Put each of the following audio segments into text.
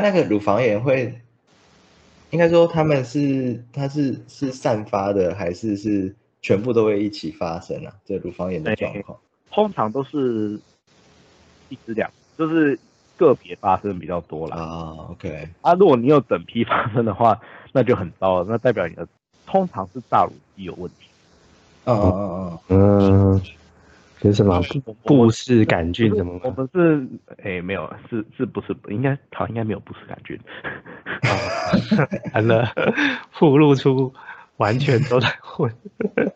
啊，那个乳房炎会，应该说他们是它是是散发的，还是是全部都会一起发生啊？这乳房炎的状况，通常都是一只两，就是个别发生比较多啦。啊。OK，啊，如果你有整批发生的话，那就很糟了，那代表你的通常是大乳肌有问题。嗯嗯嗯嗯，是什么布氏杆菌什么我们是哎没有，是是不是应该好应该没有布氏杆菌。完了，暴露出完全都在混。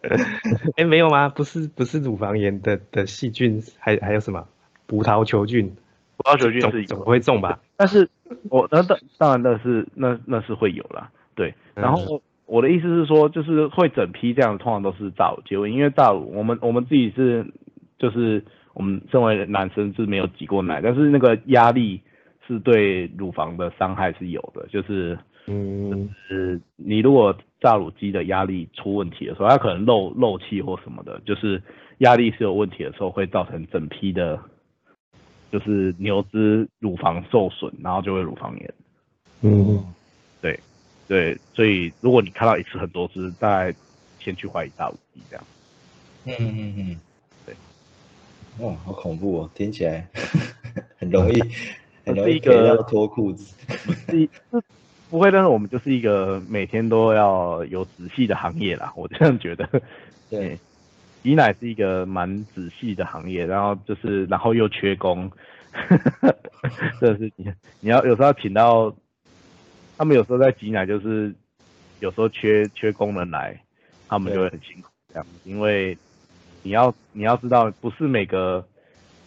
哎，没有吗？不是不是乳房炎的的细菌，还还有什么葡萄球菌？葡萄球菌是总会中吧？但是我那当当然那是那那是会有啦，对，然后。我的意思是说，就是会整批这样，通常都是大乳结婚，因为大乳我们我们自己是，就是我们身为男生是没有挤过奶，但是那个压力是对乳房的伤害是有的，就是嗯，就是你如果榨乳机的压力出问题的时候，它可能漏漏气或什么的，就是压力是有问题的时候，会造成整批的，就是牛脂乳房受损，然后就会乳房炎。嗯，对。对，所以如果你看到一次很多只，大概先去怀疑大五鸡这样。嗯嗯嗯，对。哇，好恐怖哦，听起来很容易，很容易要脱裤子。是，不会，但是我们就是一个每天都要有仔细的行业啦，我这样觉得。对，挤奶是一个蛮仔细的行业，然后就是，然后又缺工，这是你你要有时候要请到。他们有时候在挤奶，就是有时候缺缺工人来，他们就会很辛苦这样。因为你要你要知道，不是每个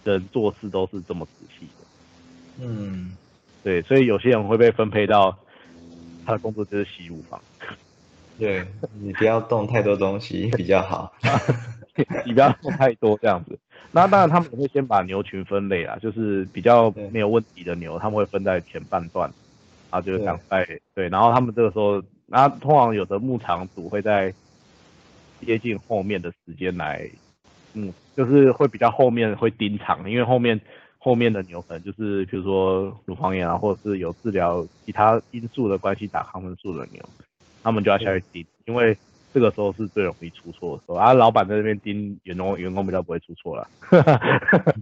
人做事都是这么仔细的。嗯，对，所以有些人会被分配到他的工作就是洗乳房。对你不要动太多东西比较好，你不要动太多这样子。那当然他们也会先把牛群分类啊，就是比较没有问题的牛，他们会分在前半段。啊，就是想在对，然后他们这个时候，那通常有的牧场主会在接近后面的时间来，嗯，就是会比较后面会盯场，因为后面后面的牛可能就是比如说乳房炎啊，或者是有治疗其他因素的关系打抗生素的牛，他们就要下去盯，因为这个时候是最容易出错的时候啊。老板在那边盯员工，员工比较不会出错了。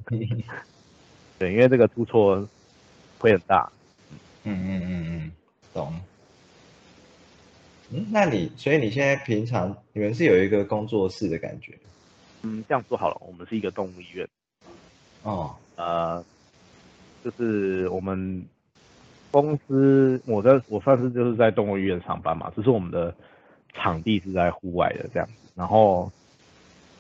对，因为这个出错会很大。嗯嗯嗯嗯，懂。嗯，那你所以你现在平常你们是有一个工作室的感觉？嗯，这样说好了，我们是一个动物医院。哦，呃，就是我们公司，我在我算是就是在动物医院上班嘛，只是我们的场地是在户外的这样子，然后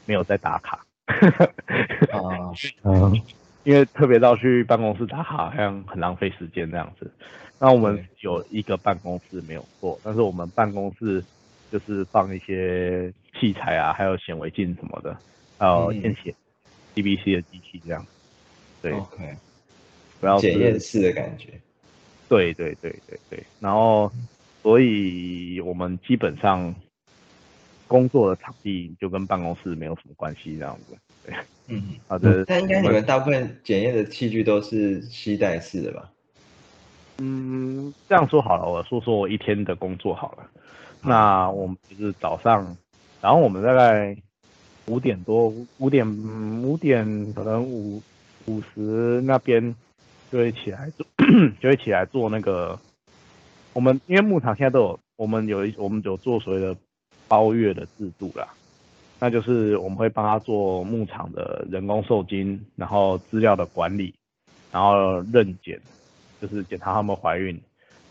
没有在打卡。啊，嗯。因为特别到去办公室打卡，好像很浪费时间这样子。那我们有一个办公室没有做，但是我们办公室就是放一些器材啊，还有显微镜什么的，还有验血 DBC 的机器这样。对，OK，不要检验室的感觉。对对对对对，然后所以我们基本上工作的场地就跟办公室没有什么关系这样子。对。嗯，好的。但应该你们大部分检验的器具都是吸带式的吧？嗯，这样说好了，我说说我一天的工作好了。那我们就是早上，然后我们大概五点多，五点五点可能五五十那边就会起来做，就会起来做那个。我们因为牧场现在都有，我们有一我们有做所谓的包月的制度啦。那就是我们会帮他做牧场的人工受精，然后资料的管理，然后认检，就是检查他们怀孕，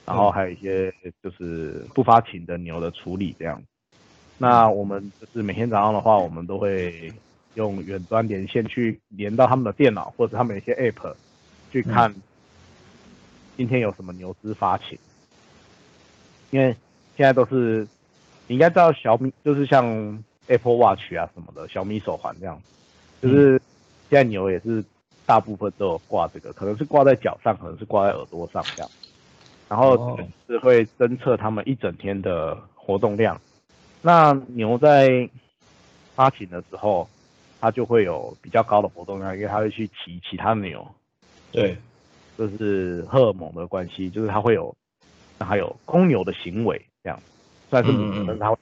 然后还有一些就是不发情的牛的处理这样。那我们就是每天早上的话，我们都会用远端连线去连到他们的电脑或者他们一些 app 去看今天有什么牛资发情，因为现在都是你应该知道小米就是像。Apple Watch 啊什么的，小米手环这样，就是现在牛也是大部分都有挂这个，可能是挂在脚上，可能是挂在耳朵上这样，然后是会侦测他们一整天的活动量。那牛在发情的时候，它就会有比较高的活动量，因为它会去骑其他牛。对，就是荷尔蒙的关系，就是它会有，还有公牛的行为这样，虽然是母牛，但是它会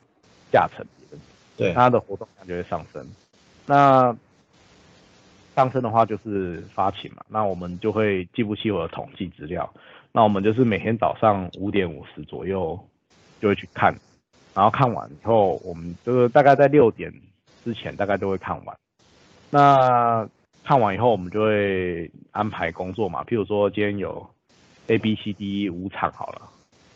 下沉，对，它的活动量就会上升。那上升的话就是发情嘛，那我们就会记不起我的统计资料，那我们就是每天早上五点五十左右就会去看，然后看完以后，我们就是大概在六点之前大概都会看完。那看完以后，我们就会安排工作嘛，譬如说今天有 A、B、C、D 五场好了，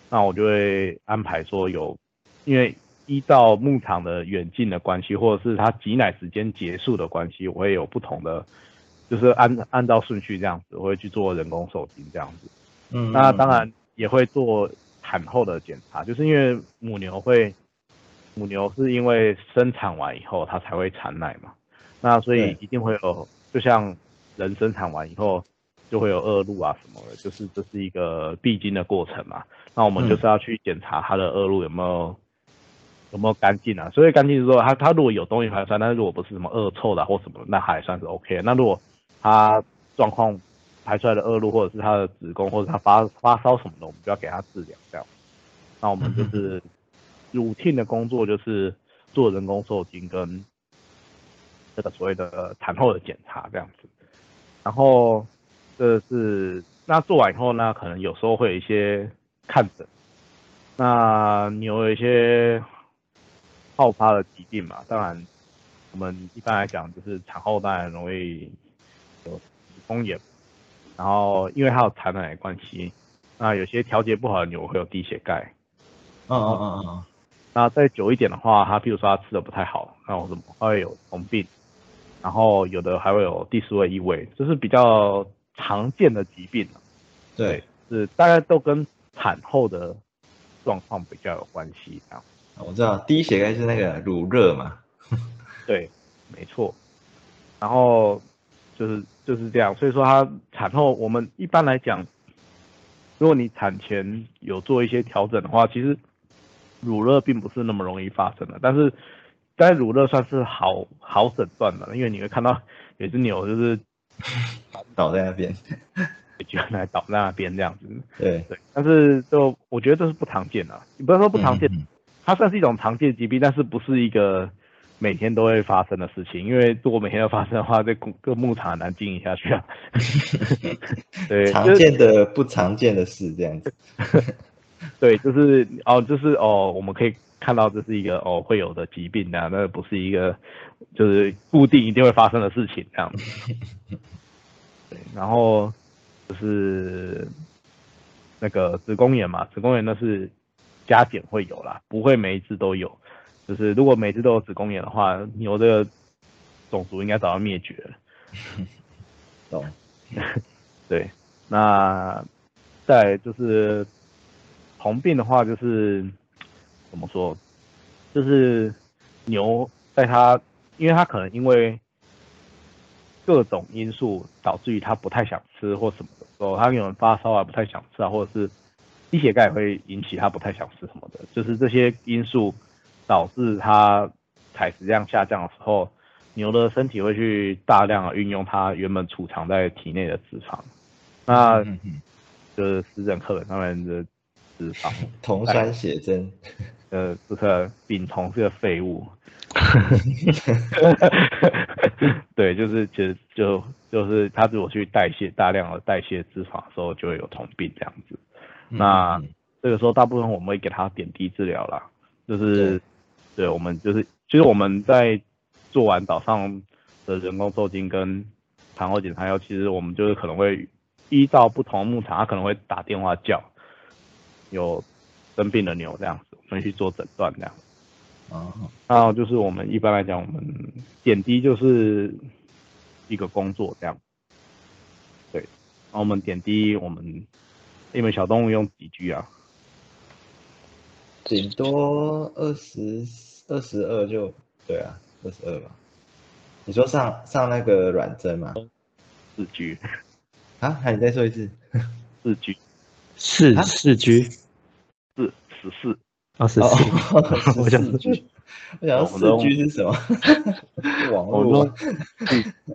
那我就会安排说有，因为依照牧场的远近的关系，或者是它挤奶时间结束的关系，我会有不同的，就是按按照顺序这样子，我会去做人工受精这样子。嗯，那当然也会做产后的检查，就是因为母牛会，母牛是因为生产完以后它才会产奶嘛。那所以一定会有，就像人生产完以后就会有恶露啊什么的，就是这是一个必经的过程嘛。那我们就是要去检查它的恶露有没有有没有干净啊。所以干净是说，它它如果有东西排出来，但是如果不是什么恶臭的或什么，那还算是 OK。那如果它状况排出来的恶露，或者是他的子宫或者他发发烧什么的，我们就要给他治疗这样。那我们就是 routine 的工作就是做人工受精跟。这个所谓的产后的检查这样子，然后这是那做完以后呢，可能有时候会有一些看诊，那你有一些好发的疾病嘛，当然我们一般来讲就是产后当然容易有子宫炎，然后因为它有产奶的关系，那有些调节不好的牛会有低血钙，嗯嗯嗯嗯，那再久一点的话，它比如说它吃的不太好，那我怎么会有红病？然后有的还会有第四位异位，这是比较常见的疾病对，是大概都跟产后的状况比较有关系这样。我知道低血钙是那个乳热嘛。对，没错。然后就是就是这样，所以说它产后我们一般来讲，如果你产前有做一些调整的话，其实乳热并不是那么容易发生的，但是。在乳热算是好好诊断的，因为你会看到有只牛就是 倒在那边，居然还倒在那边这样子。对对，但是就我觉得这是不常见的，你不要说不常见，它算是一种常见疾病，但是不是一个每天都会发生的事情。因为如果每天都发生的话，这个牧场很难经营下去啊。对，常见的不常见的事这样子。对，就是哦，就是哦，我们可以。看到这是一个哦会有的疾病啊，那不是一个就是固定一定会发生的事情这样子。对，然后就是那个子宫炎嘛，子宫炎那是加减会有啦，不会每一次都有。就是如果每只都有子宫炎的话，牛的种族应该早要灭绝了。懂。对，那再就是红病的话就是。怎么说？就是牛在它，因为它可能因为各种因素导致于它不太想吃或什么的时候，它有人发烧啊，不太想吃啊，或者是低血钙会引起它不太想吃什么的，就是这些因素导致它采食量下降的时候，牛的身体会去大量运用它原本储藏在体内的脂肪，那就是湿疹课本上面的脂肪，酮酸血症。呃，这个丙酮是个废物，对，就是其实就就是它如果去代谢大量的代谢脂肪的时候，就会有酮病这样子。那这个时候大部分我们会给它点滴治疗啦，就是对，我们就是其实我们在做完早上的人工受精跟产后检查后，其实我们就是可能会依照不同牧场，它可能会打电话叫有生病的牛这样。分去做诊断这样，啊，然后就是我们一般来讲，我们点滴就是一个工作这样，对，然后我们点滴，我们因为小动物用几 G 啊？顶多二十二十二就对啊，二十二吧。你说上上那个软针吗？四 G 啊？那你再说一次？四 G 四四 G 四十四。二十四，我想四 G，我想四 G 是什么？网络。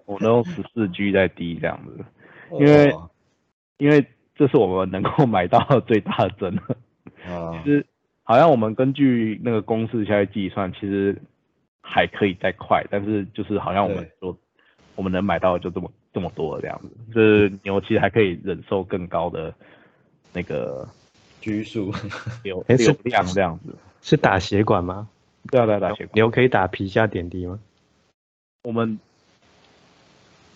我都用十四 G 在滴这样子，因为因为这是我们能够买到的最大的针了。啊其，实好像我们根据那个公式下来计算，其实还可以再快，但是就是好像我们对说我们能买到就这么这么多了这样子，就是牛其实还可以忍受更高的那个拘束，流流量这样子。是打血管吗？对啊，对啊，对啊，血管。牛可以打皮下点滴吗？我们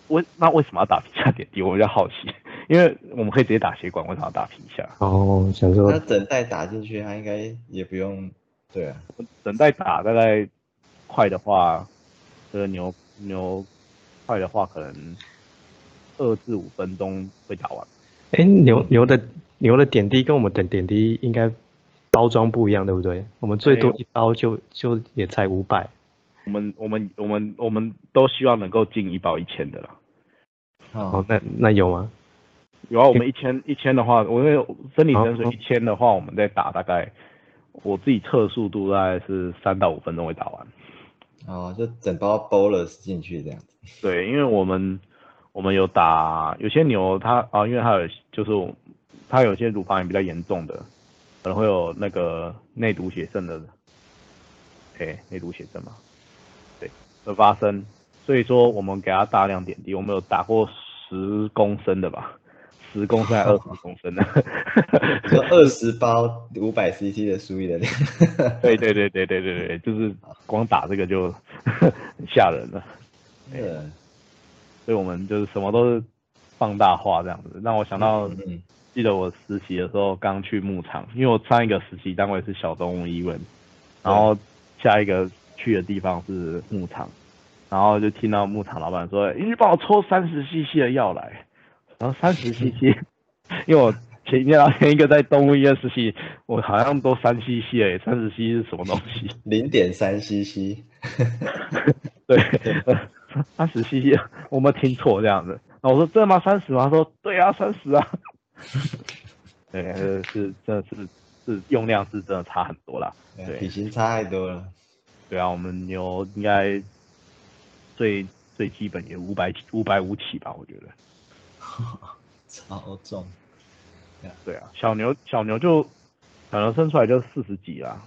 为那为什么要打皮下点滴？我比较好奇，因为我们可以直接打血管，为什么要打皮下？哦，想说那整袋打进去，它应该也不用，对啊，等待打大概快的话，这个牛牛快的话，可能二至五分钟会打完。哎，牛牛的牛的点滴跟我们的点滴应该包装不一样，对不对？我们最多一包就就也才五百。我们我们我们我们都希望能够进一包一千的啦。哦哦，，那那有吗？有啊，我们一千一千的话，我因为生理盐水哦一千的话，我们在打大概我自己测速度大概是三到五分钟会打完。哦，就整包 bolus 进去这样子，对，因为我们我们有打有些牛它啊，因为它有就是它有些乳房炎比较严重的，可能会有那个内毒血症的，哎，内毒血症嘛，对，会发生，所以说我们给它大量点滴，我们有打过十公升的吧，十公升还二十公升的，你说二十包五百 CC 的输液的量，对对对对对对对，就是光打这个就很 吓人了。对。所以我们就是什么都是放大化这样子，让我想到，嗯记得我实习的时候刚去牧场，因为我上一个实习单位是小动物医院，然后下一个去的地方是牧场，然后就听到牧场老板说：“你帮我抽三十 CC 的药来。”然后三十 CC，因为我前一天前一个在动物医院实习，我好像都三 CC 哎，三十 CC 是什么东西？零点三 CC，对，三十 CC，我没有听错这样子。然后我说真的吗？三十吗？他说对啊，三十啊。对，是是真的是是用量是真的差很多啦。对体型差太多了，对啊，我们牛应该最最基本也五百五百五起吧，我觉得。超重，对啊，小牛小牛就小牛生出来就四十几啦。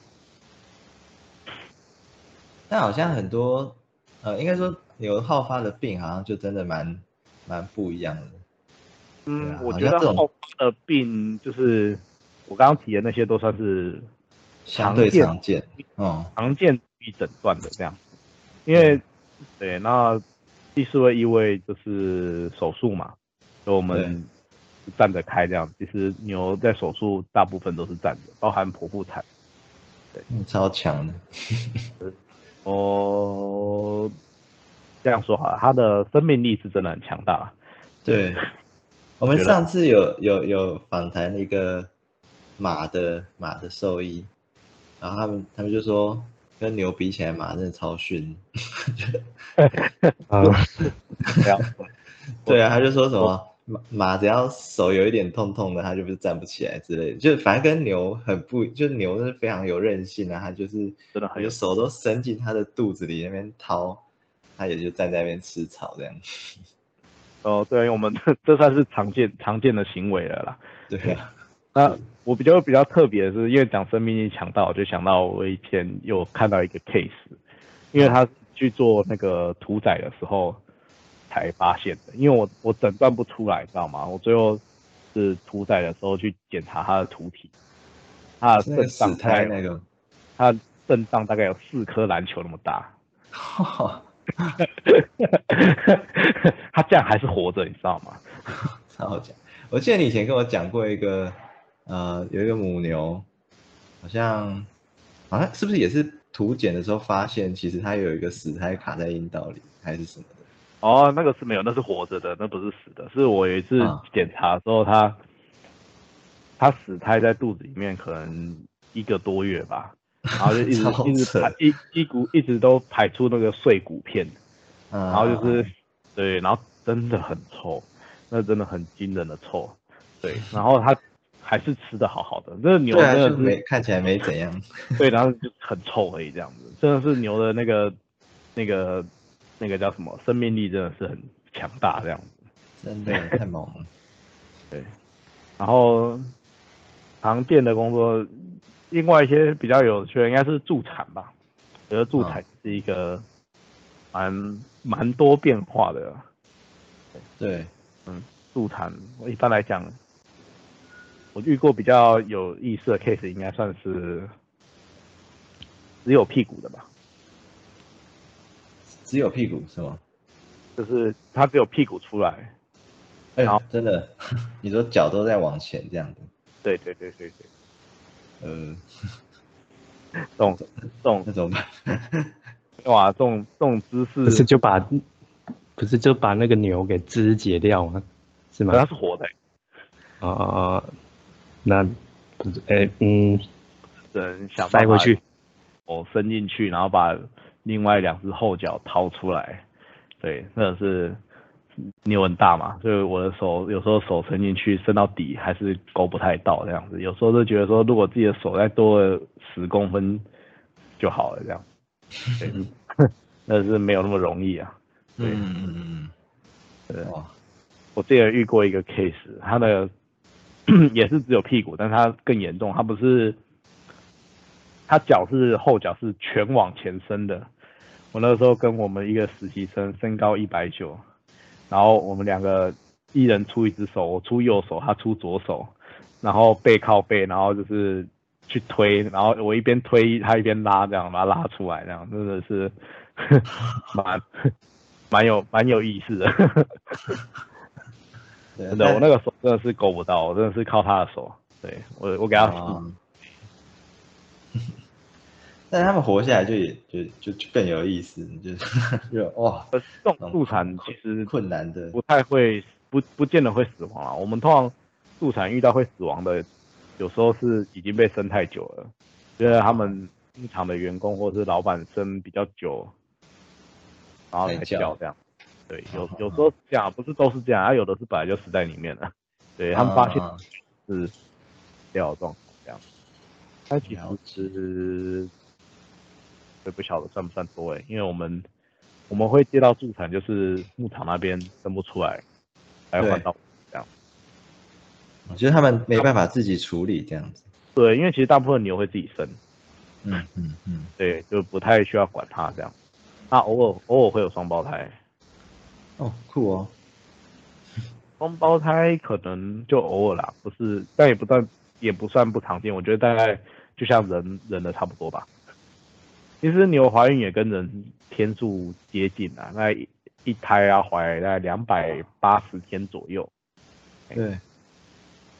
但好像很多，呃，应该说牛好发的病好像就真的蛮蛮不一样的，嗯，啊我觉得好发的病就是我刚刚提的那些都算是相对常见常见，哦，常见与诊断的这样，因为对那第四位异位就是手术嘛，所以我们站着开这样。其实牛在手术大部分都是站着，包含剖腹产。对超强的，哦，这样说好了，它的生命力是真的很强大。对，我们上次有有有访谈那个马的马的兽医，然后他们他们就说跟牛比起来，马真的超逊。啊，对啊，他就说什么马马只要手有一点痛痛的，它就不是站不起来之类的，就反正跟牛很不，就是牛是非常有韧性啊，它就是真的很有有手都伸进它的肚子里那边掏，它也就站在那边吃草这样。哦，对，我们这算是常见常见的行为了啦。对啊，那我比较比较特别的是，因为讲生命力强大，我就想到我以前有看到一个 case，因为他去做那个屠宰的时候才发现的，因为我我诊断不出来，知道吗？我最后是屠宰的时候去检查他的屠体，他的肾脏死大概有胎那个，他的肾脏大概有四颗篮球那么大，他这样还是活着，你知道吗？超好讲。我记得你以前跟我讲过一个，呃，有一个母牛，好像好像是不是也是图检的时候发现，其实它有一个死胎卡在阴道里，还是什么的？哦，那个是没有，那是活着的，那不是死的。是我有一次啊检查的时候，他他死胎在肚子里面可能一个多月吧，然后就一直 一直扯排一一股一直都排出那个碎骨片，嗯，然后就是对，然后真的很臭，那真的很惊人的臭，对，然后他还是吃的好好的，这个牛真的是没看起来没怎样。对，然后就很臭而已，这样子，真的是牛的那个那个那个叫什么，生命力真的是很强大，这样子。真的太猛了。对然后常见的工作，另外一些比较有趣的应该是助产吧。我觉得助产是一个蛮蛮多变化的。对，嗯，助产我一般来讲，我遇过比较有意思的 case，应该算是只有屁股的吧。只有屁股是吗？就是他只有屁股出来，哎好，真的，你说脚都在往前这样子，对对对对对，呃，这种 这种那怎么办？哇，这种这种姿势不是，就把不是就把那个牛给肢解掉吗？是吗？它是活的，啊啊啊！那不是哎嗯，只能想办法塞回去。哦伸进去，然后把另外两只后脚掏出来。对，那是牛很大嘛，所以我的手有时候手伸进去伸到底还是勾不太到这样子。有时候就觉得说，如果自己的手再多了十公分就好了这样。对，那是没有那么容易啊。对嗯嗯嗯我之前遇过一个 case，他的 也是只有屁股，但是他更严重，他不是，他脚是后脚是全往前伸的。我那个时候跟我们一个实习生，身高一百九，然后我们两个一人出一只手，我出右手，他出左手，然后背靠背，然后就是去推，然后我一边推他一边拉，这样把他拉出来，这样真的是 蛮蛮有蛮有意思的。对真的，我那个手真的是勾不到，我真的是靠他的手。对我，我给他但他们活下来就也就就就更有意思，就是就哇，呃这种助产其实困难的，不太会，不不见得会死亡啊。我们通常助产遇到会死亡的，有时候是已经被生太久了，觉得他们牧场的员工或者是老板生比较久，然后才才叫叫这样。对，有有时候是这样，不是都是这样，啊有的是本来就死在里面了。对他们发现啊是掉的状况这样。但其了实我也不晓得算不算多诶，因为我们我们会接到助产，就是牧场那边生不出来，来换对到这样。我觉得他们没办法自己处理这样子，对，因为其实大部分牛会自己生，嗯嗯嗯，对，就不太需要管它这样。那偶尔偶尔会有双胞胎，哦，酷哦，双胞胎可能就偶尔啦，不是，但也不算也不算不常见。我觉得大概就像人人的差不多吧。其实牛怀孕也跟人天数接近啊，那一一胎啊怀大概两百八十天左右，对，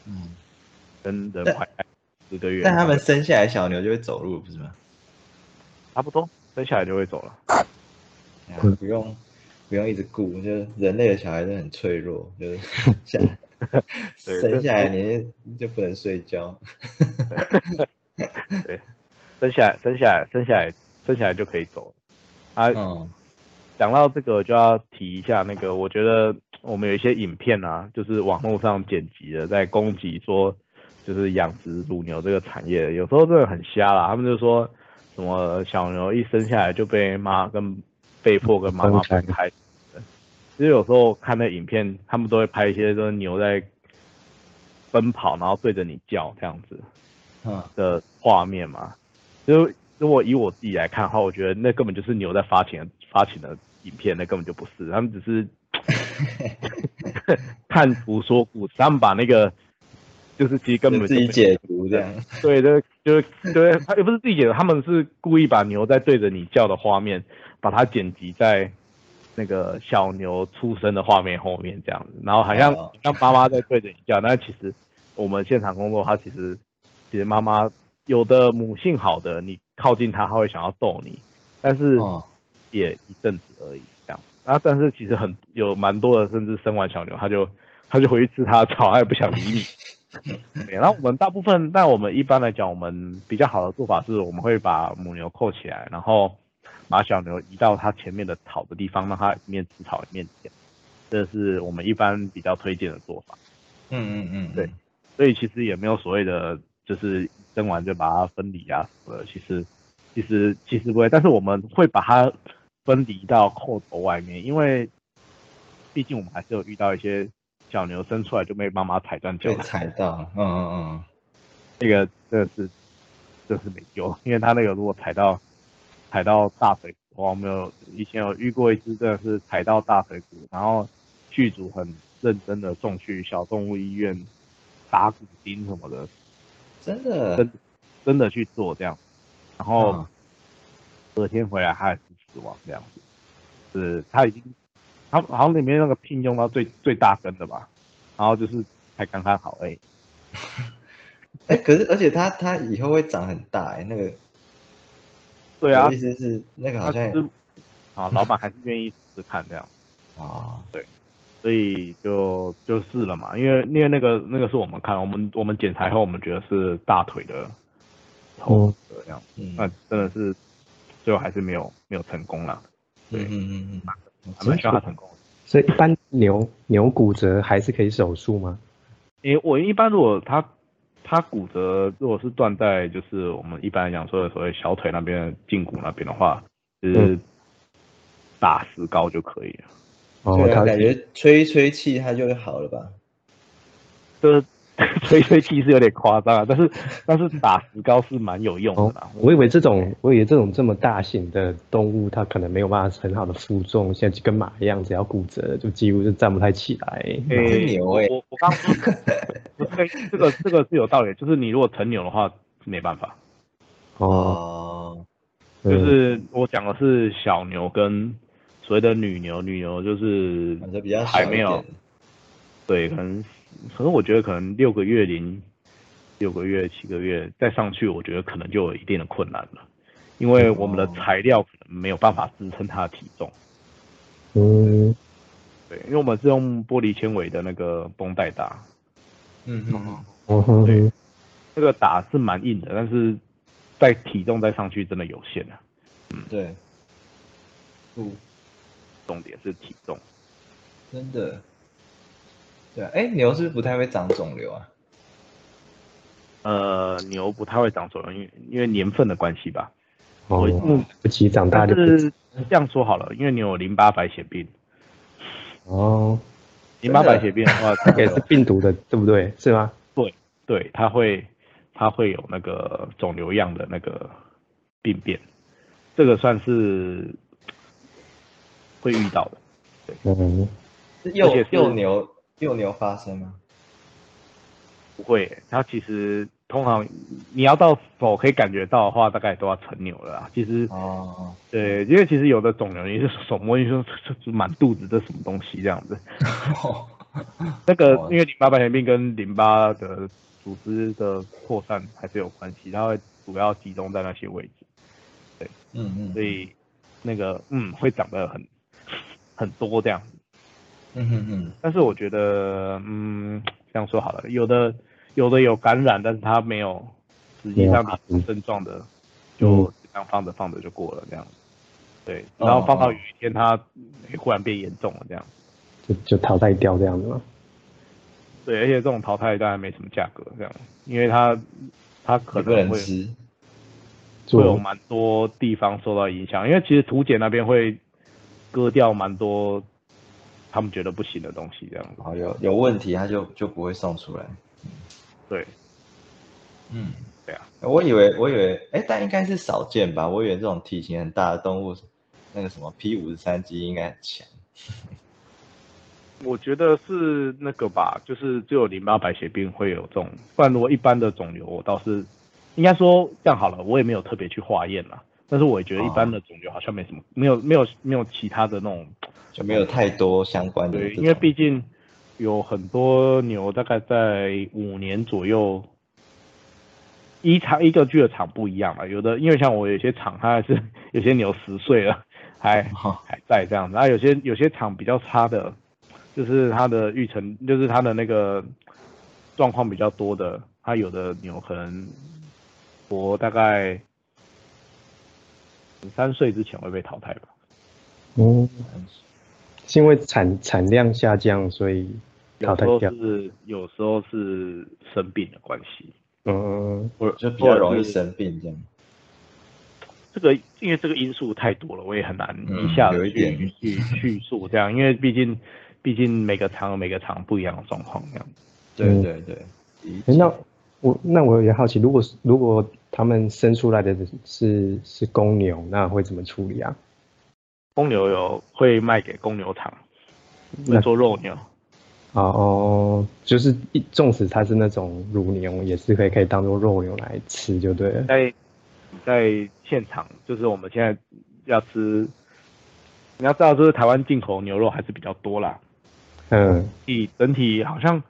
嗯，但跟人怀十个月。但他们生下来小牛就会走路，不是吗？差不多，生下来就会走了。不用不用一直顾，就是人类的小孩都很脆弱，就是下 生下来你就不能睡觉，对生下来，生下来，生下来，生下来就可以走了。啊，嗯讲到这个就要提一下那个，我觉得我们有一些影片啊，就是网络上剪辑的，在攻击说就是养殖乳牛这个产业，有时候真的很瞎啦。他们就说什么小牛一生下来就被妈跟被迫跟妈妈分开。其实有时候看那影片，他们都会拍一些就是牛在奔跑，然后对着你叫这样子。嗯，的画面嘛，就如果以我自己来看的话，我觉得那根本就是牛在发情发情的影片，那根本就不是，他们只是 看图说故事，他们把那个就是其实根本就自己解读这样，对，就就是对，他也不是自己解读，他们是故意把牛在对着你叫的画面，把它剪辑在那个小牛出生的画面后面这样子，然后好像哦。像妈妈在对着你叫，但其实我们现场工作，它其实其实妈妈有的母性好的，你靠近它，它会想要逗你，但是哦，也一阵子而已这样。啊，但是其实很有蛮多的，甚至生完小牛，它就它就回去吃它的草，它也不想理你。对，然后我们大部分，但我们一般来讲，我们比较好的做法是，我们会把母牛扣起来，然后把小牛移到它前面的草的地方，让它一面吃草一面舔。这是我们一般比较推荐的做法。嗯嗯嗯，对所以其实也没有所谓的，就是生完就把它分离啊什么的。其实其实其实不会，但是我们会把它分离到扣头外面，因为毕竟我们还是有遇到一些小牛生出来就被妈妈踩断脚被，踩到，嗯嗯嗯那个真的是真的是没救，因为他那个如果踩到踩到大腿骨，我们有以前有遇过一只真的是踩到大腿骨，然后剧组很认真的送去小动物医院打骨钉什么的，嗯，真的，真真的去做这样，然后嗯隔天回来他还是死亡这样子，是他已经他好像里面那个聘用到最最大根的吧，然后就是才刚刚好哎、哎，可是而且他他以后会长很大哎，那个，对啊。意，思是那个好像是啊，老板还是愿意试试看这样。啊，所以就就试了嘛，因为因为那个那个是我们看，我们我们检查后，我们觉得是大腿的头哦。这样，嗯。那真的是最后还是没有没有成功了，对。嗯嗯嗯。蛮希望他成功。所以一般牛牛骨折还是可以手术吗？因为我一般如果他他骨折，如果是断在就是我们一般来讲说的所谓小腿那边胫骨那边的话，就是打石膏就可以了。哦，对啊，他感觉吹一吹气它就会好了吧？就是 吹吹气是有点夸张啊，但是但是打石膏是蛮有用的哦。，我以为这种，我以为这种这么大型的动物，它可能没有办法很好的负重，现在就跟马一样，只要骨折就几乎就站不太起来。诶是牛欸我我我刚说，这个这个这个是有道理，就是你如果成牛的话是没办法，哦，就是我讲的是小牛跟所谓的女牛，女牛就是比较还没有，对，可能可能我觉得可能六个月零、六个月、七个月再上去，我觉得可能就有一定的困难了，因为我们的哦。材料可能没有办法支撑它的体重。嗯，对，因为我们是用玻璃纤维的那个绷带打，嗯嗯嗯，哦哼对，那个打是蛮硬的，但是在体重再上去真的有限啊。嗯。对，嗯，重点是体重。真的，对啊，哎，牛是不是不太会长肿瘤啊？呃，牛不太会长肿瘤，因为因为年份的关系吧。哦我嗯，不急长大就不是这样说好了，因为你有淋巴白血病，哦，淋巴白血病的话，这个也是病毒的，对不对？是吗？对对，它会它会有那个肿瘤样的那个病变，这个算是会遇到的。嗯，是幼幼牛幼牛发生吗？不会，它其实通常你要到手可以感觉到的话，大概都要成牛了啦。其实哦，对，因为其实有的肿瘤你是手摸进去说满肚子这什么东西这样子。那个哦因为淋巴白血病跟淋巴的组织的扩散还是有关系，它会主要集中在那些位置，对嗯嗯，所以那个嗯会长得很很多这样子。嗯嗯嗯，但是我觉得嗯这样说好了，有的有的有感染，但是他没有实际上症状的，就这样放着放着就过了这样。对，然后放到有一天它诶忽然变严重了这样。就就淘汰掉这样子嘛。对，而且这种淘汰当然没什么价格这样，因为它它可能会会有蛮多地方受到影响，因为其实图解那边会割掉蛮多他们觉得不行的东西这样子。好有有问题，他就就不会送出来。对，嗯，对啊，我以为我以为，哎，但应该是少见吧？我以为这种体型很大的动物，那个什么 P 五十三基因应该很强。我觉得是那个吧，就是只有淋巴白血病会有这种，不然如果一般的肿瘤，我倒是应该说这样好了，我也没有特别去化验啦。但是我也觉得一般的肿瘤好像没什么，没有没有没有其他的那种就没有太多相关的对，因为毕竟有很多牛大概在五年左右，一场一个剧的场不一样嘛，有的因为像我有些场它还是 有些牛十岁了还哦。还在这样子，然后有些有些场比较差的，就是它的育成就是它的那个状况比较多的，它有的牛可能活大概三岁之前会被淘汰吧。嗯，是因为产产量下降，所以淘有时候汰掉。是有时候是生病的关系，嗯，或者就比较容易生病这样。这个因为这个因素太多了，我也很难嗯一下子去去叙述这样，因为毕竟毕竟每个厂有每个厂不一样的状况，这样。对嗯对对，理诶那解我那我也好奇，如果是如果他们生出来的是是公牛，那会怎么处理啊？公牛有会卖给公牛场，那会做肉牛。哦哦，就是一纵使它是那种乳牛，也是可以可以当做肉牛来吃，就对了。在在现场，就是我们现在要吃，你要知道，就是台湾进口牛肉还是比较多啦。嗯以整体好像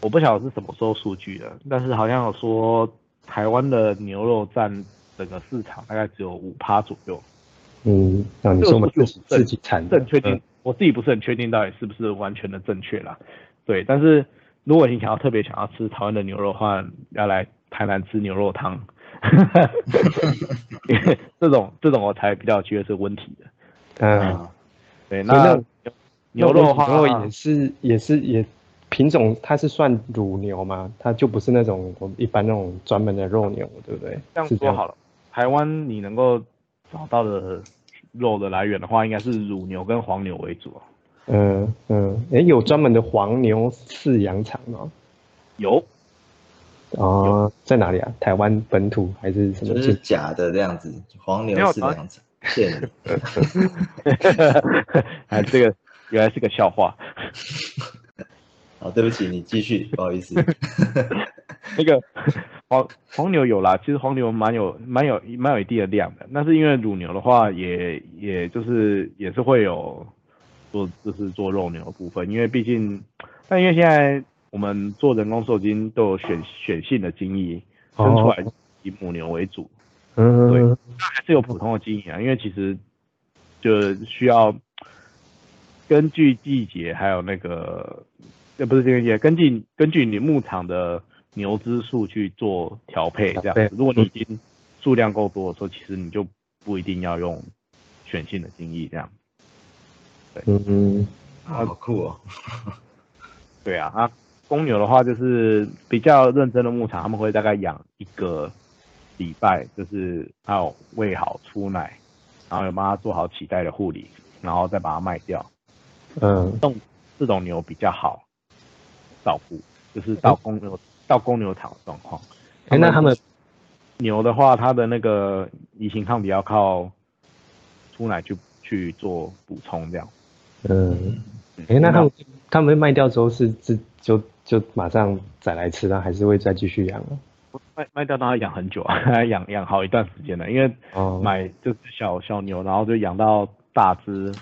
我不晓得是什么时候数据的，但是好像有说台湾的牛肉占整个市场大概只有五趴左右。嗯，那你说我们自自己产的，正确定，我自己不是很确定到底是不是完全的正确啦。对，但是如果你想要特别想要吃台湾的牛肉的话，要来台南吃牛肉汤，因为这种这种我才比较觉得是问题的。嗯，啊，对，那那牛肉的话，牛肉也是也是也品种，它是算乳牛嘛，它就不是那种我们一般那种专门的肉牛，对不对？这样是说好了，台湾你能够找到的肉的来源的话，应该是乳牛跟黄牛为主。嗯嗯，诶，有专门的黄牛饲养场吗？有，哦，在哪里啊？台湾本土还是什么就是假的这样子，黄牛没有是这样子，骗你。哎，这个原来是个笑话。好，对不起，你继续，不好意思。那个黄黄牛有啦，其实黄牛蛮有蛮有蛮有一定的量的，但是因为乳牛的话也也就是也是会有做就是做肉牛的部分，因为毕竟，但因为现在我们做人工受精都有选选性的精液，生出来以母牛为主，嗯，还是有普通的精液啊，因为其实就需要根据季节还有那个，呃不是这个季，根据根据你牧场的牛只数去做调配这样对子。如果你已经数量够多的时候，其实你就不一定要用选性的精液这样。对嗯好酷哦！对啊，啊，公牛的话就是比较认真的牧场，他们会大概养一个礼拜，就是还有喂好出奶，然后有帮它做好脐带的护理，然后再把它卖掉。嗯这种牛比较好照顾，就是到公牛、到公牛场的状况。哎，那他们牛的话，它的那个乙型抗体要靠出奶去去做补充，这样。嗯，哎，那他们他们会卖掉之后是是就就马上再来吃呢，还是会再继续养啊？卖卖掉当然养很久啊，养养好一段时间了，因为哦，买就是小小牛，然后就养到大只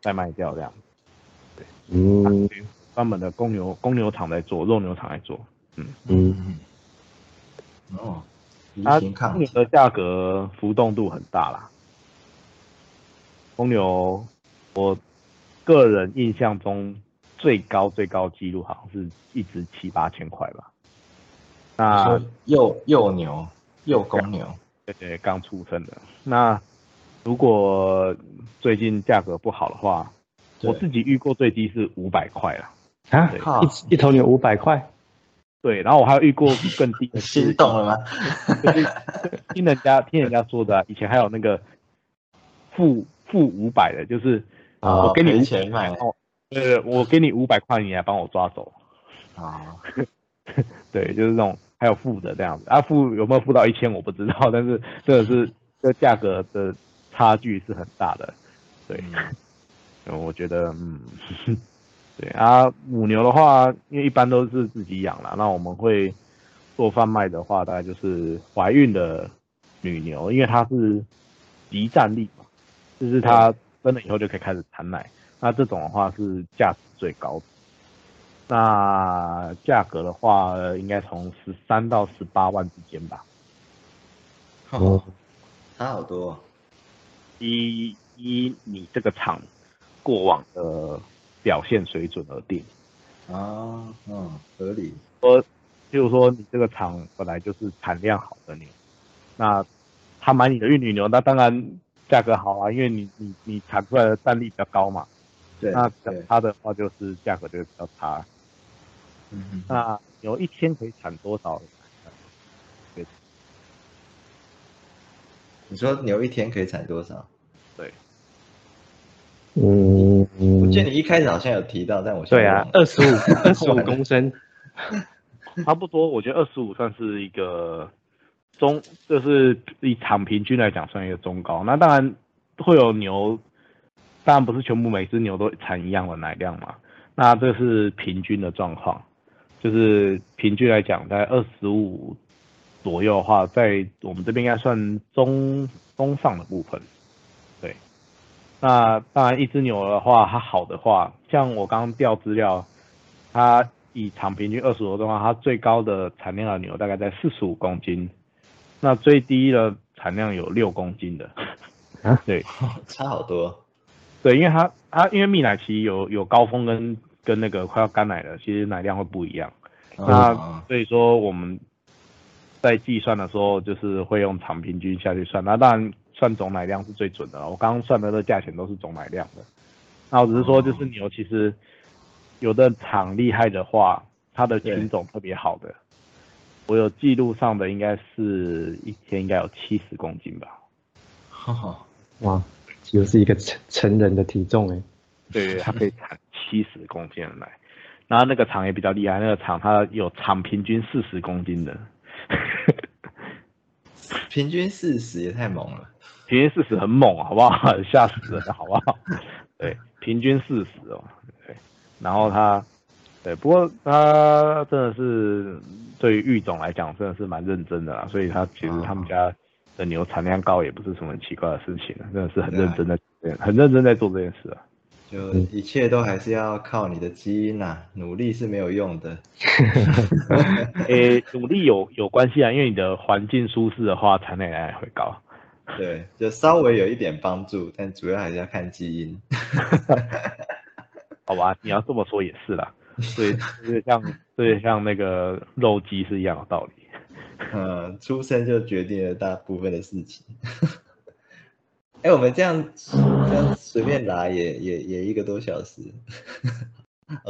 再卖掉这样。嗯专门的公牛公牛场在做，肉牛场在做。嗯嗯哦，移它公牛的价格浮动度很大啦。公牛，我个人印象中最高最高纪录好像是一只七八千块吧。那说幼幼牛、幼公牛，对对，刚出生的。那如果最近价格不好的话，我自己遇过最低是五百块啦。啊，一一头牛五百块，对，然后我还有遇过 更低的是，心动了吗？就是 听人家听人家说的啊、以前还有那个负负五百的，就是哦我给你赔500钱买哦，呃，我给你五百块，你来帮我抓走。啊，对，就是那种还有负的这样子啊，负有没有负到一千我不知道，但是真的是这价格的差距是很大的。对，嗯嗯，我觉得嗯，对啊，母牛的话，因为一般都是自己养啦，那我们会做贩卖的话，大概就是怀孕的女牛，因为它是集战力嘛，就是它生了以后就可以开始产奶，那这种的话是价值最高的。那价格的话，呃应该从十三到十八万之间吧。哦，差好多哦。依依你这个厂过往的表现水准而定。啊，嗯，合理。说，譬如说你这个厂本来就是产量好的牛，那他买你的玉女牛，那当然价格好啊，因为你你你产出来的蛋力比较高嘛。对，那对，它的话就是价格就会比较差。嗯哼那牛一天可以产多少？你说牛一天可以产多少？对，嗯嗯，嗯就，你一开始好像有提到，但我现在对啊二十五 二十五公升，差不多，我觉得二十五算是一个中，就是以场平均来讲算一个中高。那当然会有牛，当然不是全部每只牛都产一样的奶量嘛。那这是平均的状况，就是平均来讲，在二十五左右的话，在我们这边应该算中中上的部分。对，那当然一只牛的话，它好的话，像我刚刚调资料，它以场平均二十多的话，它最高的产量的牛大概在四十五公斤，那最低的产量有六公斤的。啊对 差好多。对，因为它它因为蜜奶期有有高峰跟跟那个快要干奶的，其实奶量会不一样。那嗯所以说我们在计算的时候，就是会用场平均下去算。那当然算总奶量是最准的了。我刚刚算的这价钱都是总奶量的。那我只是说，就是牛其实有的厂厉害的话，它的对品种特别好的，我有记录上的应该是一天应该有七十公斤吧。哇，又是一个成成人的体重哎，对对，它可以产七十公斤的奶。然后那个厂也比较厉害，那个厂它有厂平均四十公斤的。平均四十也太猛了。平均四十很猛，好不好？吓死人了，好不好？对，平均四十哦，对。然后他，对，不过他真的是对于育种来讲，真的是蛮认真的啦。所以他其实他们家的牛产量高，也不是什么很奇怪的事情，真的是很认真的，对很认真在做这件事啊。就一切都还是要靠你的基因呐、努力是没有用的。诶，努力有有关系啊，因为你的环境舒适的话，产奶量也会高。对，就稍微有一点帮助，但主要还是要看基因。好吧，你要这么说也是啦。对，就是像对像那个肉鸡是一样的道理。嗯，出生就决定了大部分的事情。哎、我们这样这样随便拿也也也一个多小时，好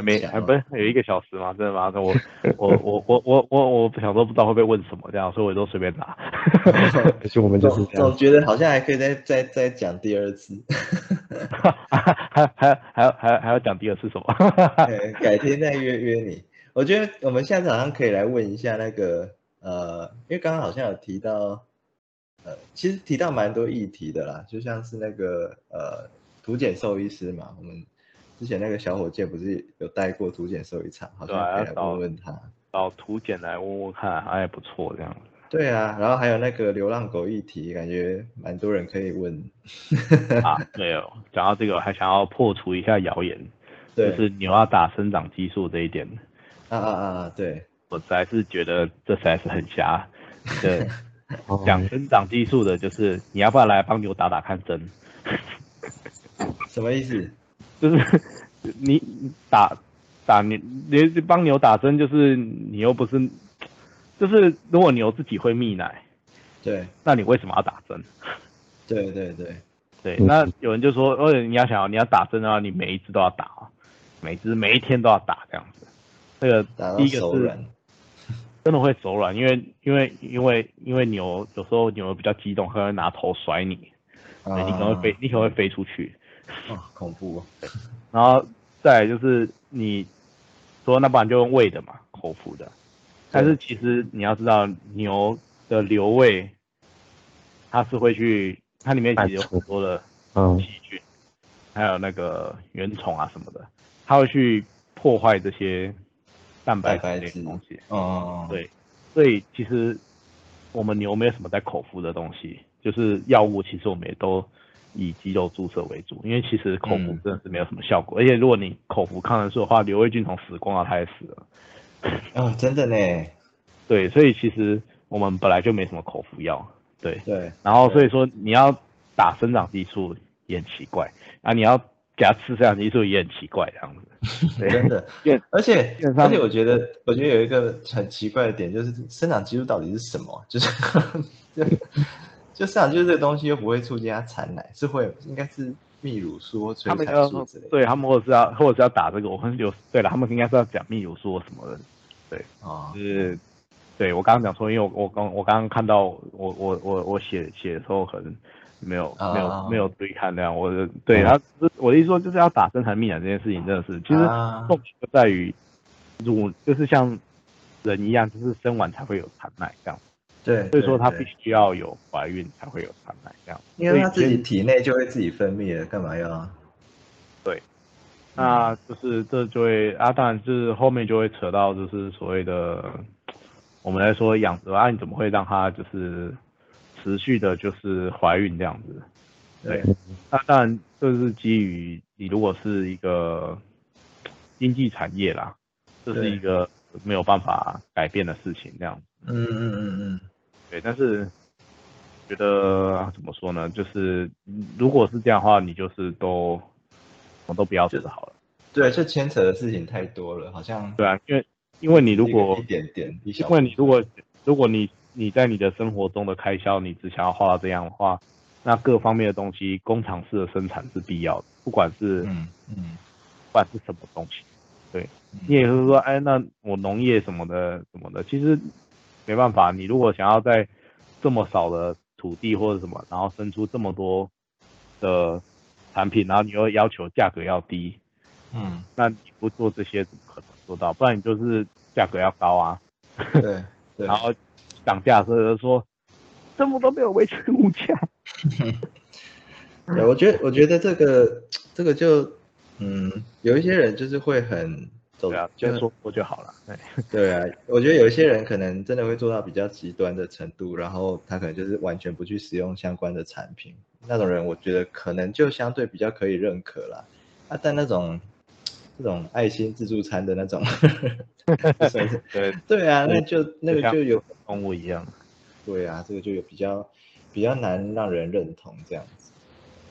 没，还不是有一个小时吗？真的吗？那我我我我我我我想说不知道会不会问什么这样，所以我都随便拿。而且我们就是总这样总，觉得好像还可以再再再讲第二次。还还还要还要还要讲第二次什么？对，改天再约约你。我觉得我们下次好像可以来问一下那个呃，因为刚刚好像有提到，呃，其实提到蛮多议题的啦，就像是那个呃图检兽医师嘛，我们之前那个小火箭不是有带过图检兽一场，好像可以来问问他。找图检来问问看，还不错这样子。对啊，然后还有那个流浪狗议题，感觉蛮多人可以问。啊，对哦，讲到这个，我还想要破除一下谣言，就，是牛要打生长激素这一点，啊啊啊啊，对，我实在是觉得这实在是很瞎。对，哦讲生长激素的，就是你要不要来帮牛打打看针？什么意思？就是你 你打打你你帮牛打针，就是你又不是，就是如果牛自己会泌奶，对那你为什么要打针？对对对，对，嗯那有人就说，而且你要想，你要打针的话，你每一只都要打啊，每一只每一天都要打这样子。这个第一个是。真的会手软，因为因为因为因为牛有时候牛比较激动，可能会拿头甩你，对你可能会飞，你可能会飞出去。啊，恐怖哦。然后再来就是你说那不然就用喂的嘛，口服的。但是其实你要知道，牛的瘤胃，它是会去，它里面其实有很多的嗯细菌，还有那个原虫啊什么的，它会去破坏这些蛋白白类的东西。哦对，所以其实我们牛没有什么在口服的东西，就是药物，其实我们也都以肌肉注射为主，因为其实口服嗯真的是没有什么效果，而且如果你口服抗生素的话，瘤胃菌从死光了，它也死了。哦，真的呢，对，所以其实我们本来就没什么口服药，对，对，然后所以说你要打生长激素也很奇怪，啊，你要给它吃生长激素也很奇怪，这样子。对真的，而且而且我觉得，我觉得有一个很奇怪的点，就是生长激素到底是什么？就是就 就生长激素这个东西又不会促进它产奶，是会应该是泌乳素或催产他们要素之类的。对他们或者是要或者是要打这个，我们有对了，他们应该是要讲泌乳素什么的，哦就，是对我刚刚讲说，因为我我刚我刚刚看到我我我我写写的时候，可能没有啊没有没有对看那样。我的对，然后我的意思说就是要打生产泌奶这件事情真的是，其实啊重点就在于乳就是像人一样，就是生完才会有产奶这样，对，所以说它对对必须要有怀孕才会有产奶这样。因为它自己体内就会自己分泌了，干嘛要？对那就是这就会啊，当然就是后面就会扯到就是所谓的我们来说养殖啊，你怎么会让他就是持续的就是怀孕这样子？对，那当然这是基于你如果是一个经济产业啦，这是一个没有办法改变的事情这样。嗯嗯嗯嗯，对，但是觉得啊怎么说呢？就是如果是这样的话，你就是都什么都不要吃好了。对，这牵扯的事情太多了，好像对啊，因为因为你如果一点点因，为你如果如果你你在你的生活中的开销，你只想要花到这样的话，那各方面的东西，工厂式的生产是必要的，不管是、嗯嗯，不管是什么东西。对嗯你也是说，哎，那我农业什么的什么的，其实没办法，你如果想要在这么少的土地或者什么，然后生出这么多的产品，然后你又要求价格要低，嗯，那你不做这些怎么可能做到？不然你就是价格要高啊，对 对，然后涨价的时候就说政府都没有维持物价，对，我觉得我觉得这个这个就嗯，有一些人就是会很就就说过就好了。对，对啊，我觉得有一些人可能真的会做到比较极端的程度，然后他可能就是完全不去使用相关的产品，那种人我觉得可能就相对比较可以认可啦。啊，但那种这种爱心自助餐的那种，对，对啊，那就那个就有动物一样。对啊，这个就有比较比较难让人认同这样子。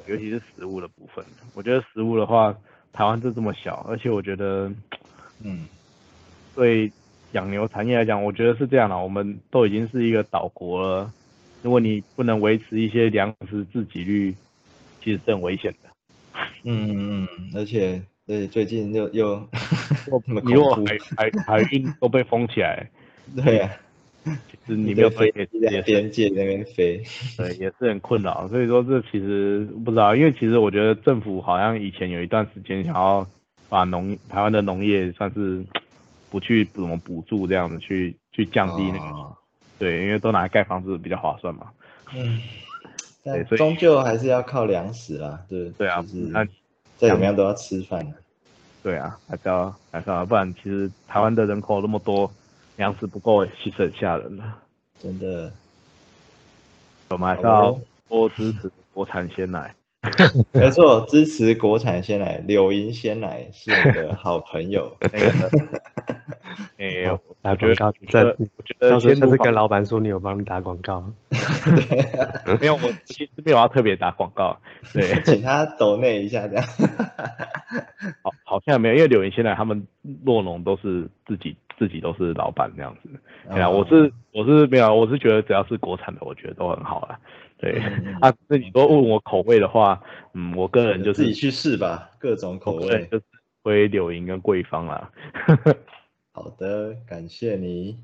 尤其是食物的部分。我觉得食物的话，台湾就这么小，而且我觉得嗯，对养牛产业来讲，我觉得是这样的，我们都已经是一个岛国了，如果你不能维持一些粮食自给率，其实是很危险的。嗯嗯，而且对最近又又 你如果海海海运都被封起来，对啊，其实 你没有东西可以吃，在也是边界那边飞，对，也是很困扰。所以说这其实不知道，因为其实我觉得政府好像以前有一段时间想要把农台湾的农业算是不去怎么补助这样子去去降低那个、哦对，因为都拿来盖房子比较划算嘛。嗯，但终究还是要靠粮食啦，对对啊就是那再怎么样都要吃饭的。对啊，还是要还是要，不然其实台湾的人口那么多，粮食不够其实很吓人的。真的，我们还是要哦多支持国产鲜奶。没错，支持国产鲜奶，柳营鲜奶是我的好朋友。那个，哎、打我觉得广告我觉得在我觉得到时候下次先录跟老板说你有帮你打广告，没有，我其实没有要特别打广告，对，请他抖内一下这样。好好像没有，因为柳营鲜奶他们洛农都是自己自己都是老板那样子。对啊，哦我是我是没有，我是觉得只要是国产的，我觉得都很好啦。对、啊，那你说问我口味的话，嗯，我个人就是自己去试吧，各种口味。就是推柳银跟桂芳啦。好的，感谢你。